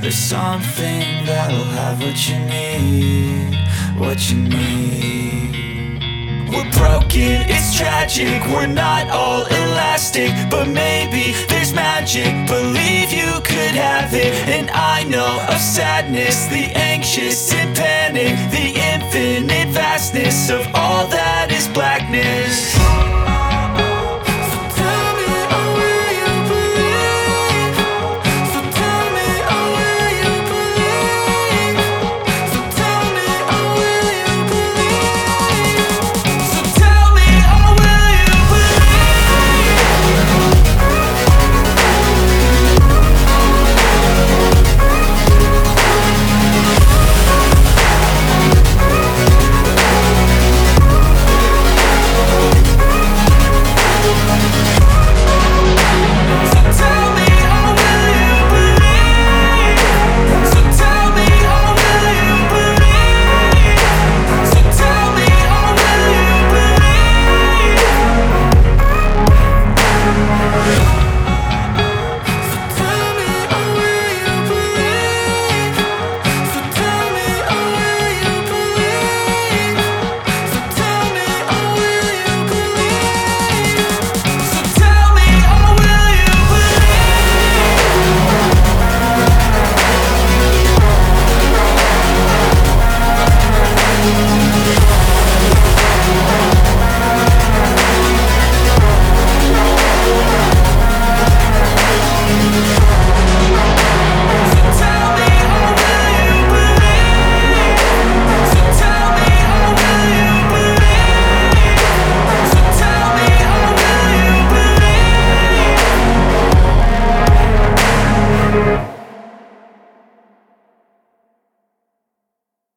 There's something that'll have what you need What you need. We're broken, it's tragic We're not all elastic But maybe there's magic. Believe you could have it And I know of sadness The anxious and panic The infinite vastness Of all that is blackness